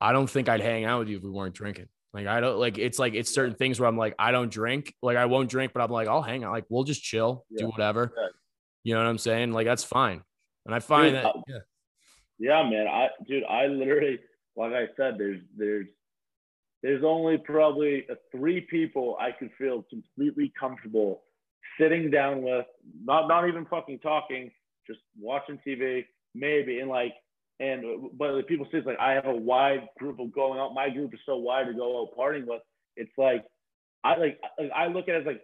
I don't think I'd hang out with you if we weren't drinking. Like I don't like it's like it's certain things where I'm like I don't drink, like I won't drink, but I'm like I'll hang out, like we'll just chill, yeah. do whatever. Yeah. You know what I'm saying? Like that's fine. And I find dude, that yeah. yeah, man. I dude, I literally like I said, there's there's there's only probably uh, three people I could feel completely comfortable sitting down with, not not even fucking talking, just watching TV, maybe, and like and uh, but the people say it's like I have a wide group of going out. My group is so wide to go out partying with. It's like I like I look at it as like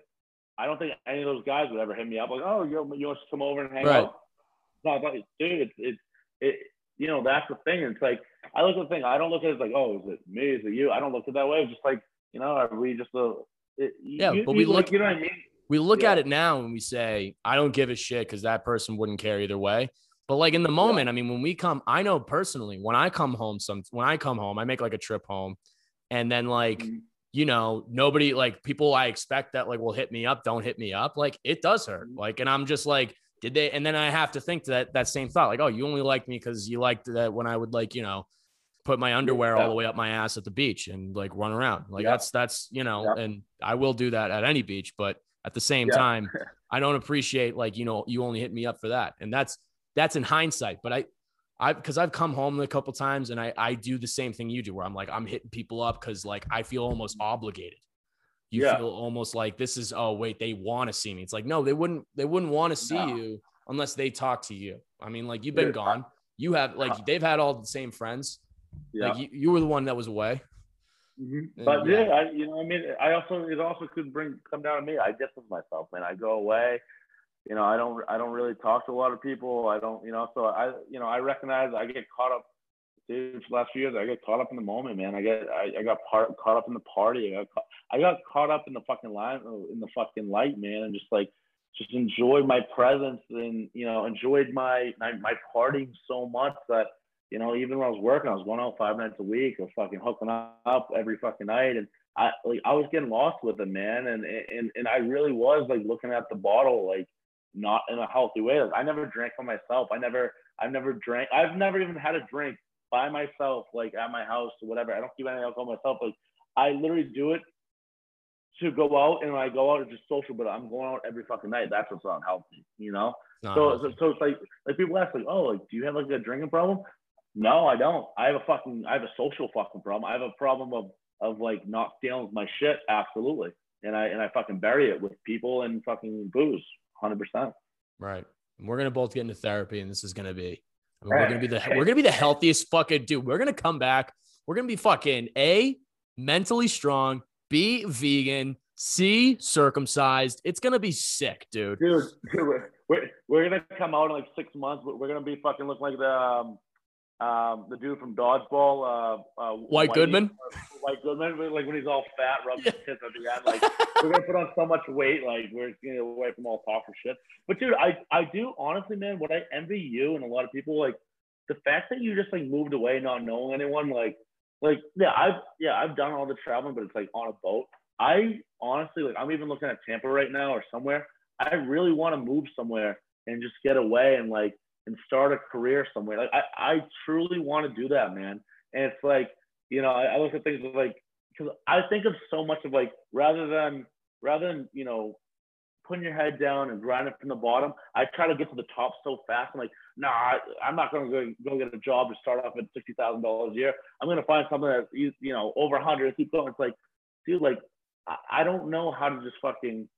I don't think any of those guys would ever hit me up like, oh, you you want to come over and hang right. out? No, it's like, dude, it's it's it, you know that's the thing. It's like I look at the thing. I don't look at it as like, oh, is it me? Is it you? I don't look at it that way. It's just like you know, are we just a it, yeah? You, but we look, you know what I mean? We look yeah. at it now and we say, I don't give a shit because that person wouldn't care either way. But like in the moment, yeah. I mean, when we come, I know personally when I come home, some when I come home, I make like a trip home, and then like. Mm-hmm. You know, nobody like people I expect that like will hit me up, don't hit me up. Like it does hurt. Mm-hmm. Like, and I'm just like, did they? And then I have to think that that same thought, like, oh, you only liked me because you liked that when I would like, you know, put my underwear yeah. all the way up my ass at the beach and like run around. Like yeah. that's that's you know, yeah. and I will do that at any beach, but at the same time, I don't appreciate like you know you only hit me up for that, and that's that's in hindsight. But I, I because I've come home a couple times and I I do the same thing you do where I'm like I'm hitting people up because like I feel almost obligated. You yeah. feel almost like this is oh wait they want to see me. It's like no they wouldn't they wouldn't want to see no. you unless they talk to you. I mean like you've been yeah. gone. You have like uh-huh. they've had all the same friends. Yeah. Like you, you were the one that was away. Mm-hmm. But yeah, I, you know, I mean, I also it also could bring come down to me. I distance myself, man. I go away you know, I don't I don't really talk to a lot of people. I don't, you know, so I you know I recognize I get caught up. Dude, last few years I get caught up in the moment, man. I get I, I got part, caught up in the party. I got caught, I got caught up in the fucking line in the fucking light, man, and just like just enjoyed my presence and you know enjoyed my my, my partying so much that you know even when I was working, I was going out five nights a week. Was fucking hooking up every fucking night, and I like I was getting lost with it, man. And and and I really was like looking at the bottle like not in a healthy way. Like I never drank by myself. I never, I've never drank. I've never even had a drink by myself, like at my house or whatever. I don't keep any alcohol myself. Like I literally do it to go out, and when I go out, it's just social. But I'm going out every fucking night. That's what's unhealthy, you know. So, so, so it's like, like people ask, like, oh, like, do you have like a drinking problem? No, I don't. I have a fucking, I have a social fucking problem. I have a problem of, of like not dealing with my shit. Absolutely. And I, and I fucking bury it with people and fucking booze hundred percent. Right. And we're gonna both get into therapy, and this is gonna be. I mean, we're gonna be the we're gonna be the healthiest fucking dude. We're gonna come back. We're gonna be fucking a mentally strong, b vegan, c circumcised. It's gonna be sick, dude. Dude, dude we're, we're gonna come out in like six months. We're gonna be fucking look like the um, um, the dude from Dodgeball, uh, uh, White Whitey, Goodman. Uh, White Goodman, like when he's all fat, rubs his tits at the end. Like we're gonna put on so much weight, like we're getting away from all talk or shit. But dude, I I do honestly, man, what I envy you and a lot of people, like the fact that you just like moved away, not knowing anyone, like like yeah, I've yeah, I've done all the traveling, but it's like on a boat. I honestly like I'm even looking at Tampa right now or somewhere. I really want to move somewhere and just get away and like and start a career somewhere. Like I, I truly want to do that, man. And it's like, you know, I, I look at things like because I think of so much of like rather than rather than you know putting your head down and grinding from the bottom, I try to get to the top so fast. I'm like, nah, I, am not gonna go, go get a job to start off at sixty thousand dollars a year. I'm gonna find something that you know over hundred. Keep going. It's like, dude, like I, I don't know how to just fucking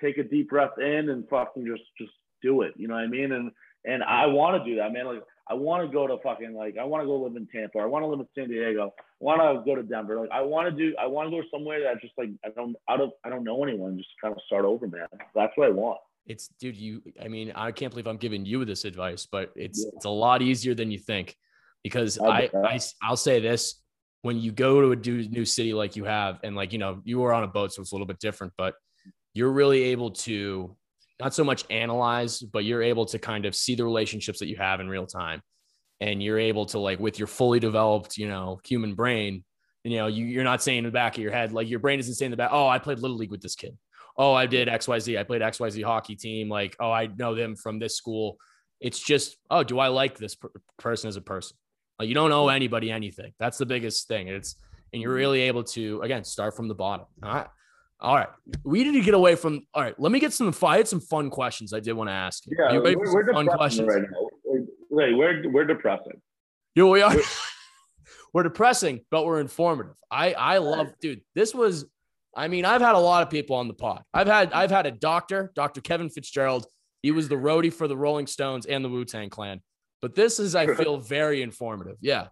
take a deep breath in and fucking just just do it. You know what I mean? And and I want to do that, man. Like I want to go to fucking like I want to go live in Tampa. I want to live in San Diego. I want to go to Denver. Like I want to do. I want to go somewhere that just like I don't out of I don't know anyone. Just kind of start over, man. That's what I want. It's dude. You. I mean, I can't believe I'm giving you this advice, but it's yeah. it's a lot easier than you think because I, I I'll say this when you go to a new city like you have and like you know you were on a boat so it's a little bit different but you're really able to not so much analyze, but you're able to kind of see the relationships that you have in real time. And you're able to like with your fully developed, you know, human brain, you know, you, you're not saying in the back of your head, like your brain isn't saying in the back, oh, I played little league with this kid. Oh, I did XYZ. I played XYZ hockey team. Like, oh, I know them from this school. It's just, oh, do I like this per- person as a person? Like you don't owe anybody anything. That's the biggest thing. It's and you're mm-hmm. really able to again start from the bottom. All right. We need to get away from all right. Let me get some I had some fun questions I did want to ask you. Yeah, we're, we're fun depressing questions? right now. Wait, we're we're depressing. Yeah, we are. we're depressing, but we're informative. I I love, dude. This was. I mean, I've had a lot of people on the pod. I've had I've had a doctor, Dr. Kevin Fitzgerald. He was the roadie for the Rolling Stones and the Wu Tang Clan. But this is, I feel, very informative. Yeah,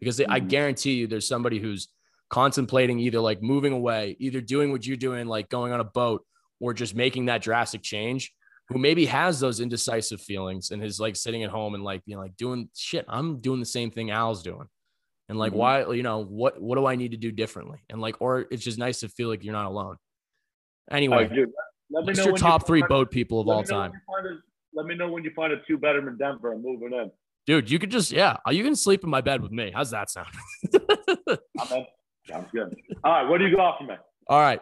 because I Mhm. guarantee you, there's somebody who's contemplating either like moving away, either doing what you're doing, like going on a boat, or just making that drastic change. Who maybe has those indecisive feelings and is like sitting at home and like being like doing shit. I'm doing the same thing Al's doing, and like Mhm. why you know what what do I need to do differently? And like or it's just nice to feel like you're not alone. Anyway, All right, let me what's know your when you top three boat people of all me know when time, a- let me know when you find a two bedroom in Denver. I'm moving in. dude? You could just yeah, you can sleep in my bed with me. How's that sound? I'm in. Sounds good. All right, what do you got for me? All right.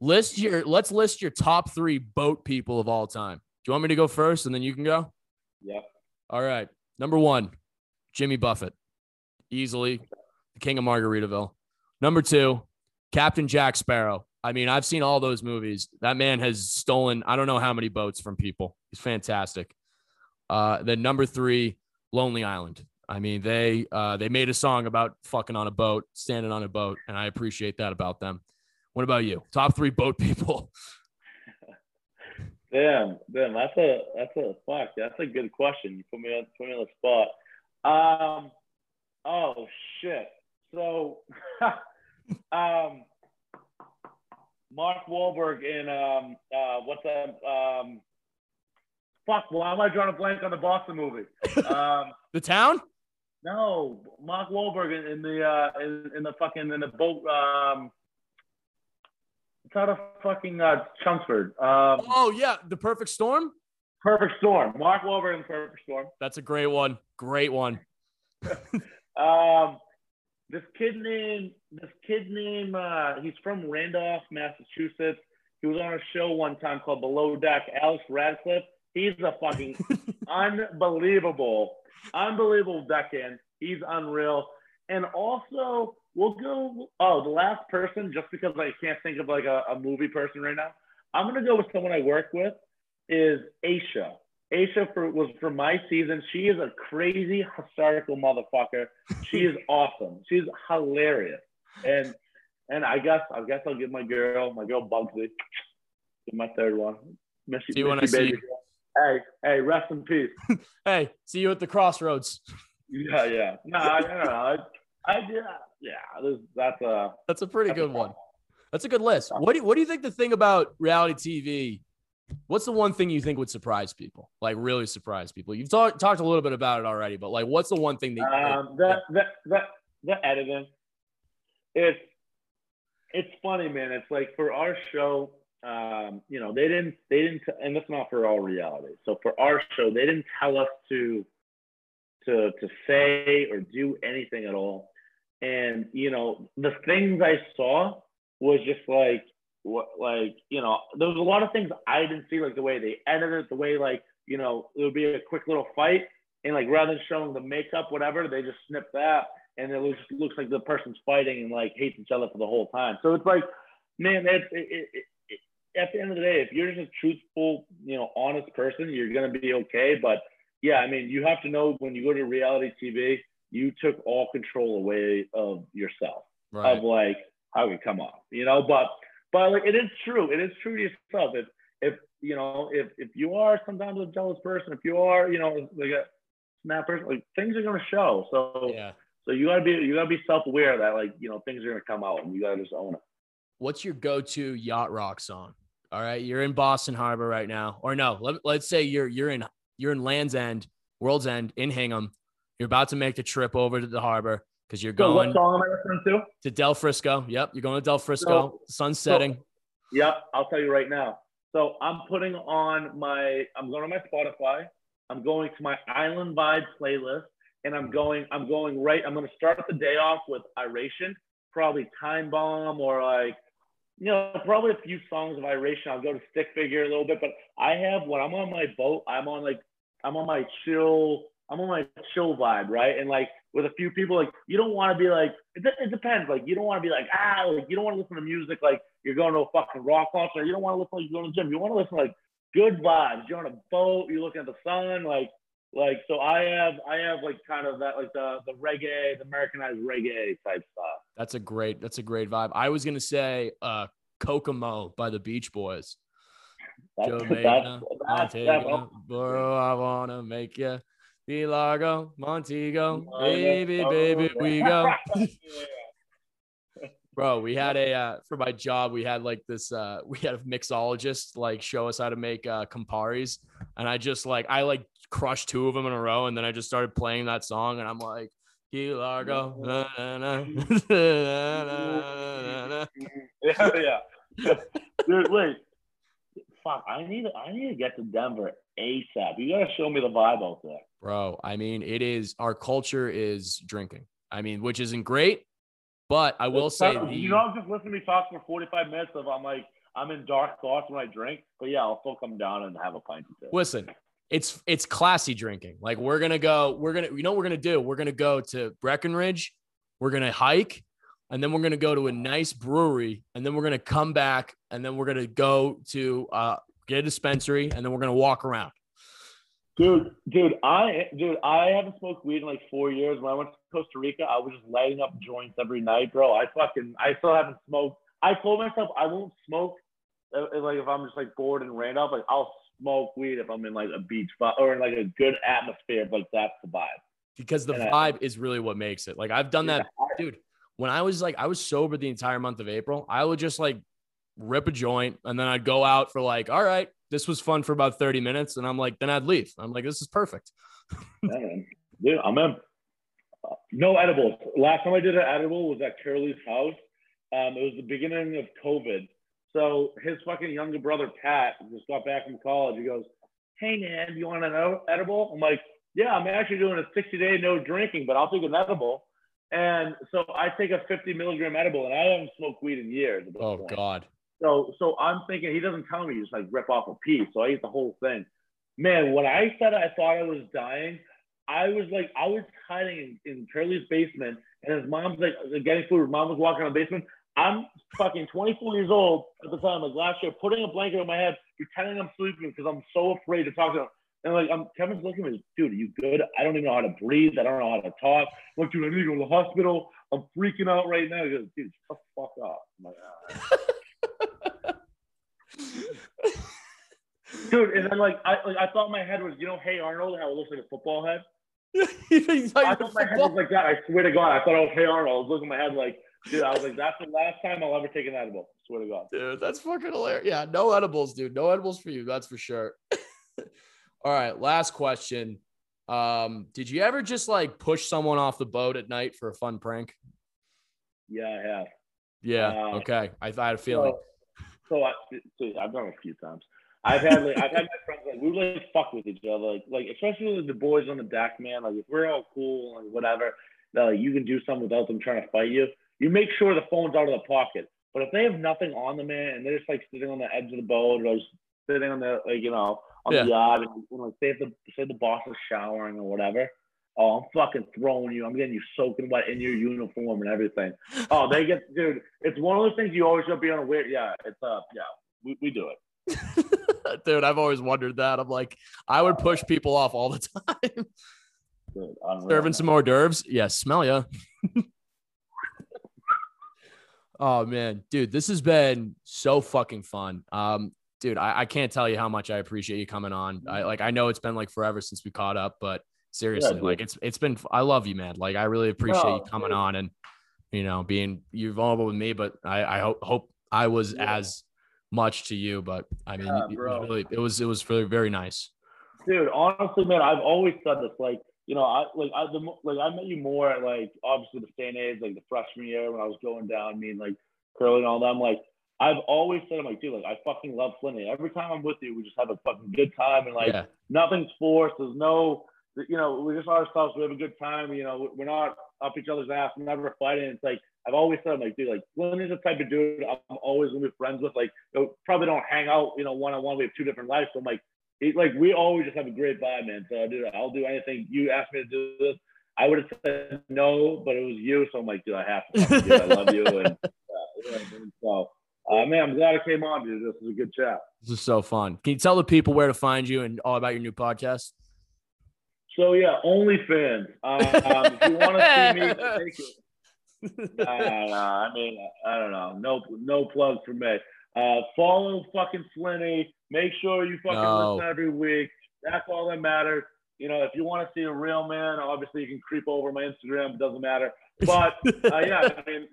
List your let's list your top three boat people of all time. Do you want me to go first and then you can go? Yep. All right. Number one, Jimmy Buffett. Easily the king of Margaritaville. Number two, Captain Jack Sparrow. I mean, I've seen all those movies. That man has stolen, I don't know how many boats from people. He's fantastic. Uh, then number three, Lonely Island. I mean, they uh, they made a song about fucking on a boat, standing on a boat, and I appreciate that about them. What about you? Top three boat people. Damn, damn, that's a that's a fuck. That's a good question. You put me on put me on the spot. Um, oh shit. So, um, Mark Wahlberg in um uh what's that um. Fuck! Why am I drawing a blank on the Boston movie? Um, The town? No, Mark Wahlberg in, the uh in, in the fucking in the boat um. It's out of fucking uh, Chelmsford. Um, Oh yeah, the perfect storm. Perfect Storm. Mark Wahlberg in Perfect Storm. That's a great one. Great one. Um, this kid named this kid named uh, he's from Randolph, Massachusetts. He was on a show one time called Below Deck. Alex Radcliffe. He's a fucking unbelievable, unbelievable deckhand. He's unreal. And also, we'll go. Oh, the last person, just because I can't think of like a, a movie person right now. I'm gonna go with someone I work with. Is Aesha. Aesha for, was for my season. She is a crazy, hysterical motherfucker. She is awesome. She's hilarious. And and I guess I guess I'll give my girl, my girl Bugsy, my third one. Miss you, See you when I see baby girl. Hey, hey, rest in peace. Hey, see you at the crossroads. Yeah, yeah. No, I, know. I, I yeah, yeah. This, that's a That's a pretty That's a good one. That's a good list. What do you, what do you think the thing about reality TV? What's the one thing you think would surprise people? Like really surprise people? You've talked talked a little bit about it already, but like what's the one thing that um, the the the the editing. It's it's funny, man. It's like for our show, um, you know, they didn't they didn't, and that's not for all reality. So for our show, they didn't tell us to to to say or do anything at all. And you know, the things I saw was just like what like you know, there was a lot of things I didn't see, like the way they edited, the way like you know, it would be a quick little fight, and like rather than showing the makeup, whatever, they just snip that, and it looks looks like the person's fighting and like hates each other for the whole time. So it's like, man, it, it, it, it, at the end of the day, if you're just a truthful, you know, honest person, you're gonna be okay. But yeah, I mean, you have to know when you go to reality TV, you took all control away of yourself right? of like how it come off, you know. But but like it is true. It is true to yourself. If if you know if if you are sometimes a jealous person, if you are you know like a snap person, like things are gonna show. So yeah. so you gotta be you gotta be self aware that like you know things are gonna come out and you gotta just own it. What's your go-to yacht rock song? All right, you're in Boston Harbor right now, or no? Let, let's say you're you're in you're in Land's End, World's End in Hingham. You're about to make the trip over to the harbor because you're So what going song am I listening to? to Del Frisco. Yep, you're going to Del Frisco. So- Sun's setting. Yep, I'll tell you right now. So I'm putting on my, I'm going to my Spotify. I'm going to my Island Vibe playlist, and I'm going, I'm going right. I'm going to start the day off with Iration, probably Time Bomb or like, you know, probably a few songs of Iration. I'll go to Stick Figure a little bit, but I have when I'm on my boat, I'm on like, I'm on my chill, I'm on my chill vibe, right? And like with a few people, like you don't want to be like, it, it depends. Like you don't want to be like, ah, like you don't want to listen to music like you're going to a fucking rock concert. You don't want to listen like you're going to the gym. You want to listen like good vibes. You're on a boat. You're looking at the sun. Like, like so. I have, I have like kind of that, like the the reggae, the Americanized reggae type stuff. That's a great, that's a great vibe. I was gonna say, uh, Kokomo by the Beach Boys. That's, Jamaica, that's, that's, Montego, bro, I wanna make you. Key Largo, Montego, baby, baby, we go. Bro, we had a uh, for my job, we had like this uh we had a mixologist like show us how to make uh Camparis. And I just like I like crushed two of them in a row and then I just started playing that song and I'm like Key Largo. na, na, na, na, na, na, na. yeah, yeah. Dude, wait. Fuck, I need I need to get to Denver ASAP. You gotta show me the vibe out there. Bro, I mean, it is our culture is drinking. I mean, which isn't great, but I will say the, you know, I'm just listening to me talk for 45 minutes of I'm like I'm in dark thoughts when I drink. But yeah, I'll still come down and have a pint listen, it's it's classy drinking. Like we're gonna go, we're gonna, you know, what we're gonna do. We're gonna go to Breckenridge, we're gonna hike, and then we're gonna go to a nice brewery, and then we're gonna come back, and then we're gonna go to uh, get a dispensary, and then we're gonna walk around. Dude, dude, I dude, I haven't smoked weed in like four years. When I went to Costa Rica, I was just lighting up joints every night, bro. I fucking, I still haven't smoked. I told myself I won't smoke. Like if I'm just like bored and ran up, like I'll smoke weed if I'm in like a beach spot or in like a good atmosphere. Like that's the vibe. because the And I- vibe is really what makes it. Like I've done that, dude. When I was like, I was sober the entire month of April. I would just like rip a joint, and then I'd go out for like, all right, this was fun for about thirty minutes, and I'm like, then I'd leave. I'm like, this is perfect. Yeah, man. Dude, I'm in. No edibles. Last time I did an edible was at Curly's house. Um, it was the beginning of COVID. So his fucking younger brother Pat just got back from college. He goes, "Hey man, you want an edible?" I'm like, "Yeah, I'm actually doing a 60 day no drinking, but I'll take an edible." And so I take a 50 milligram edible, and I haven't smoked weed in years. Oh point. God. So so I'm thinking he doesn't tell me just like rip off a piece. So I eat the whole thing. Man, when I said I thought I was dying, I was like I was hiding in, in Curly's basement, and his mom's like getting food. His mom was walking around the basement. I'm fucking 24 years old at the time, like last year, putting a blanket on my head, pretending I'm sleeping because I'm so afraid to talk to him. And like, I'm Kevin's looking at me, dude, are you good? I don't even know how to breathe. I don't know how to talk. I'm like, dude, I need to go to the hospital. I'm freaking out right now. He goes, dude, shut the fuck up. Like, "Ah." dude, and then like I like I thought my head was, you know, hey Arnold, how it looks like a football head. Thought you I thought my head was like that. I swear to God, I thought was hey Arnold. I was looking at my head like, dude, I was like, that's the last time I'll ever take an edible. I swear to God. Dude, that's fucking hilarious. Yeah, no edibles, dude. No edibles for you. That's for sure. All right, last question. Um, did you ever just like push someone off the boat at night for a fun prank? Yeah, I have. Yeah. Uh, okay. I, I had a feeling. So, so I, I've done it a few times. I've had like I've had my friends like we would like fuck with each other, like like especially with the boys on the deck, man. Like if we're all cool and whatever, that like you can do something without them trying to fight you. You make sure the phone's out of the pocket. But if they have nothing on them, man, and they're just like sitting on the edge of the boat or just sitting on the like you know on Yeah. the yacht, and you know, like say if the say the boss is showering or whatever. Oh, I'm fucking throwing you. I'm getting you soaking wet in your uniform and everything. Oh, they get, dude. It's one of those things you always gotta be on a weird. Yeah, it's uh, yeah, we, we do it. Dude, I've always wondered that. I'm like, I would push people off all the time. Dude. Serving some hors d'oeuvres. Yeah, smell ya. oh man, dude, this has been so fucking fun. Um, dude, I, I can't tell you how much I appreciate you coming on. I like I know it's been like forever since we caught up, but seriously, dude. like it's it's been I love you, man. Like I really appreciate you Oh, coming dude. on and you know being you're vulnerable with me, but I, I hope hope I was Yeah. as much to you. But I mean, Yeah, it was really it was it was really very nice. dude. Honestly, man, I've always said this. Like, you know, I like I the, like I met you more at like obviously the same age, like the freshman year when I was going down, me and like Curly and all them. Like, I've always said, I'm like, dude, like I fucking love Flinty. Every time I'm with you, we just have a fucking good time and like Yeah. nothing's forced. There's no, you know, we just ourselves. We have a good time. You know, we're not up each other's ass. We're never fighting. It's like I've always said, I'm like, dude, like Flinty's the type of dude I'm always gonna be friends with. Like, you know, probably don't hang out, you know, one on one. We have two different lives. So I'm like, he, like we always just have a great vibe, man. So dude, I'll do anything you ask me to do this. I would have said no, but it was you, so I'm like, dude, I have to. it. I love you, and uh, so. Uh, man, I'm glad I came on, dude. This is a good chat. This is so fun. Can you tell the people where to find you and all about your new podcast? So yeah, OnlyFans. Um, if you want to see me, take nah, I mean, I don't know. No, no plug for me. Uh, follow fucking Flinty. Make sure you fucking No. listen every week. That's all that matters. You know, if you want to see a real man, obviously you can creep over my Instagram. It doesn't matter. But uh, yeah, I mean,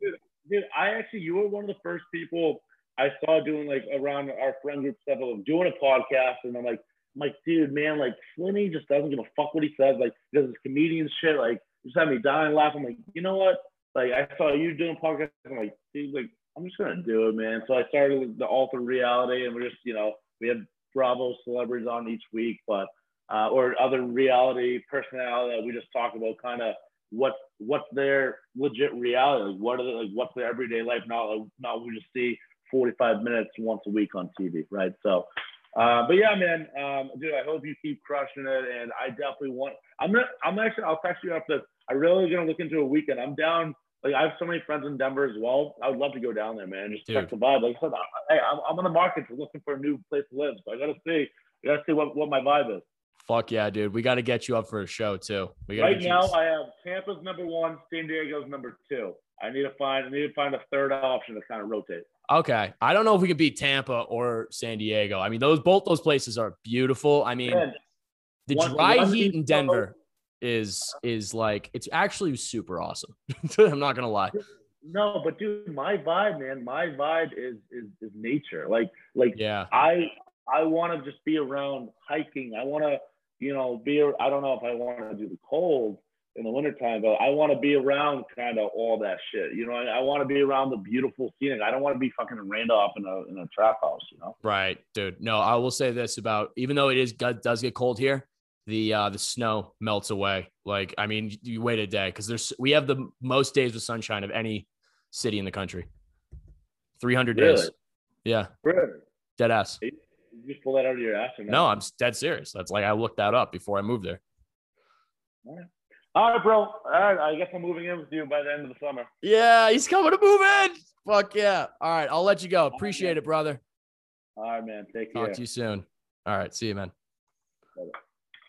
dude, dude, I actually, you were one of the first people I saw doing like around our friend group stuff, of doing a podcast, and I'm like, I'm like, dude, man, like Flinty just doesn't give a fuck what he says. Like, he does his comedian shit. Like, just had me dying laughing. I'm like, you know what? Like, I saw you doing podcast. I'm like, dude, like, I'm just gonna do it, man. So I started the Alter Reality, and we're just, you know, we have Bravo celebrities on each week, but uh, or other reality personality that we just talk about, kind of what what's their legit reality, like what are they, like what's their everyday life, not like, not we just see 45 minutes once a week on TV, right? So. Uh, but yeah, man, um, dude, I hope you keep crushing it, and I definitely want. I'm gonna, I'm actually, I'll text you after this. I really gonna look into a weekend. I'm down. Like I have so many friends in Denver as well. I would love to go down there, man. Just check the vibe. Like I said, I, hey, I'm, I'm on the market for looking for a new place to live, so I gotta see, I gotta see what, what my vibe is. Fuck yeah, dude. We got to get you up for a show too. We gotta Right get you- now, I have Tampa's number one, San Diego's number two. I need to find, I need to find a third option to kind of rotate. Okay. I don't know if we could beat Tampa or San Diego. I mean, those both those places are beautiful. I mean, the one- dry one heat in Denver is is like it's actually super awesome. I'm not gonna lie. no, but dude, my vibe, man, my vibe is is is nature. Like like Yeah. I I want to just be around hiking. I want to, you know, be. I don't know if I want to do the cold in the wintertime, but I want to be around kind of all that shit. You know, I, I want to be around the beautiful scenic. I don't want to be fucking rained off in a in a trap house. You know. Right, dude. No, I will say this about even though it is does get cold here, the uh the snow melts away. Like I mean, you wait a day because there's we have the most days with sunshine of any city in the country. 300 days. Yeah, Really? dead ass. You just pull that out of your ass No, I'm dead serious. That's like I looked that up before I moved there. All right, bro. All right, I guess I'm moving in with you by the end of the summer. Yeah, he's coming to move in. Fuck yeah. All right, I'll let you go. Appreciate it, brother. All right, man. Take care. Talk to you soon. All right, see you, man. Bye-bye.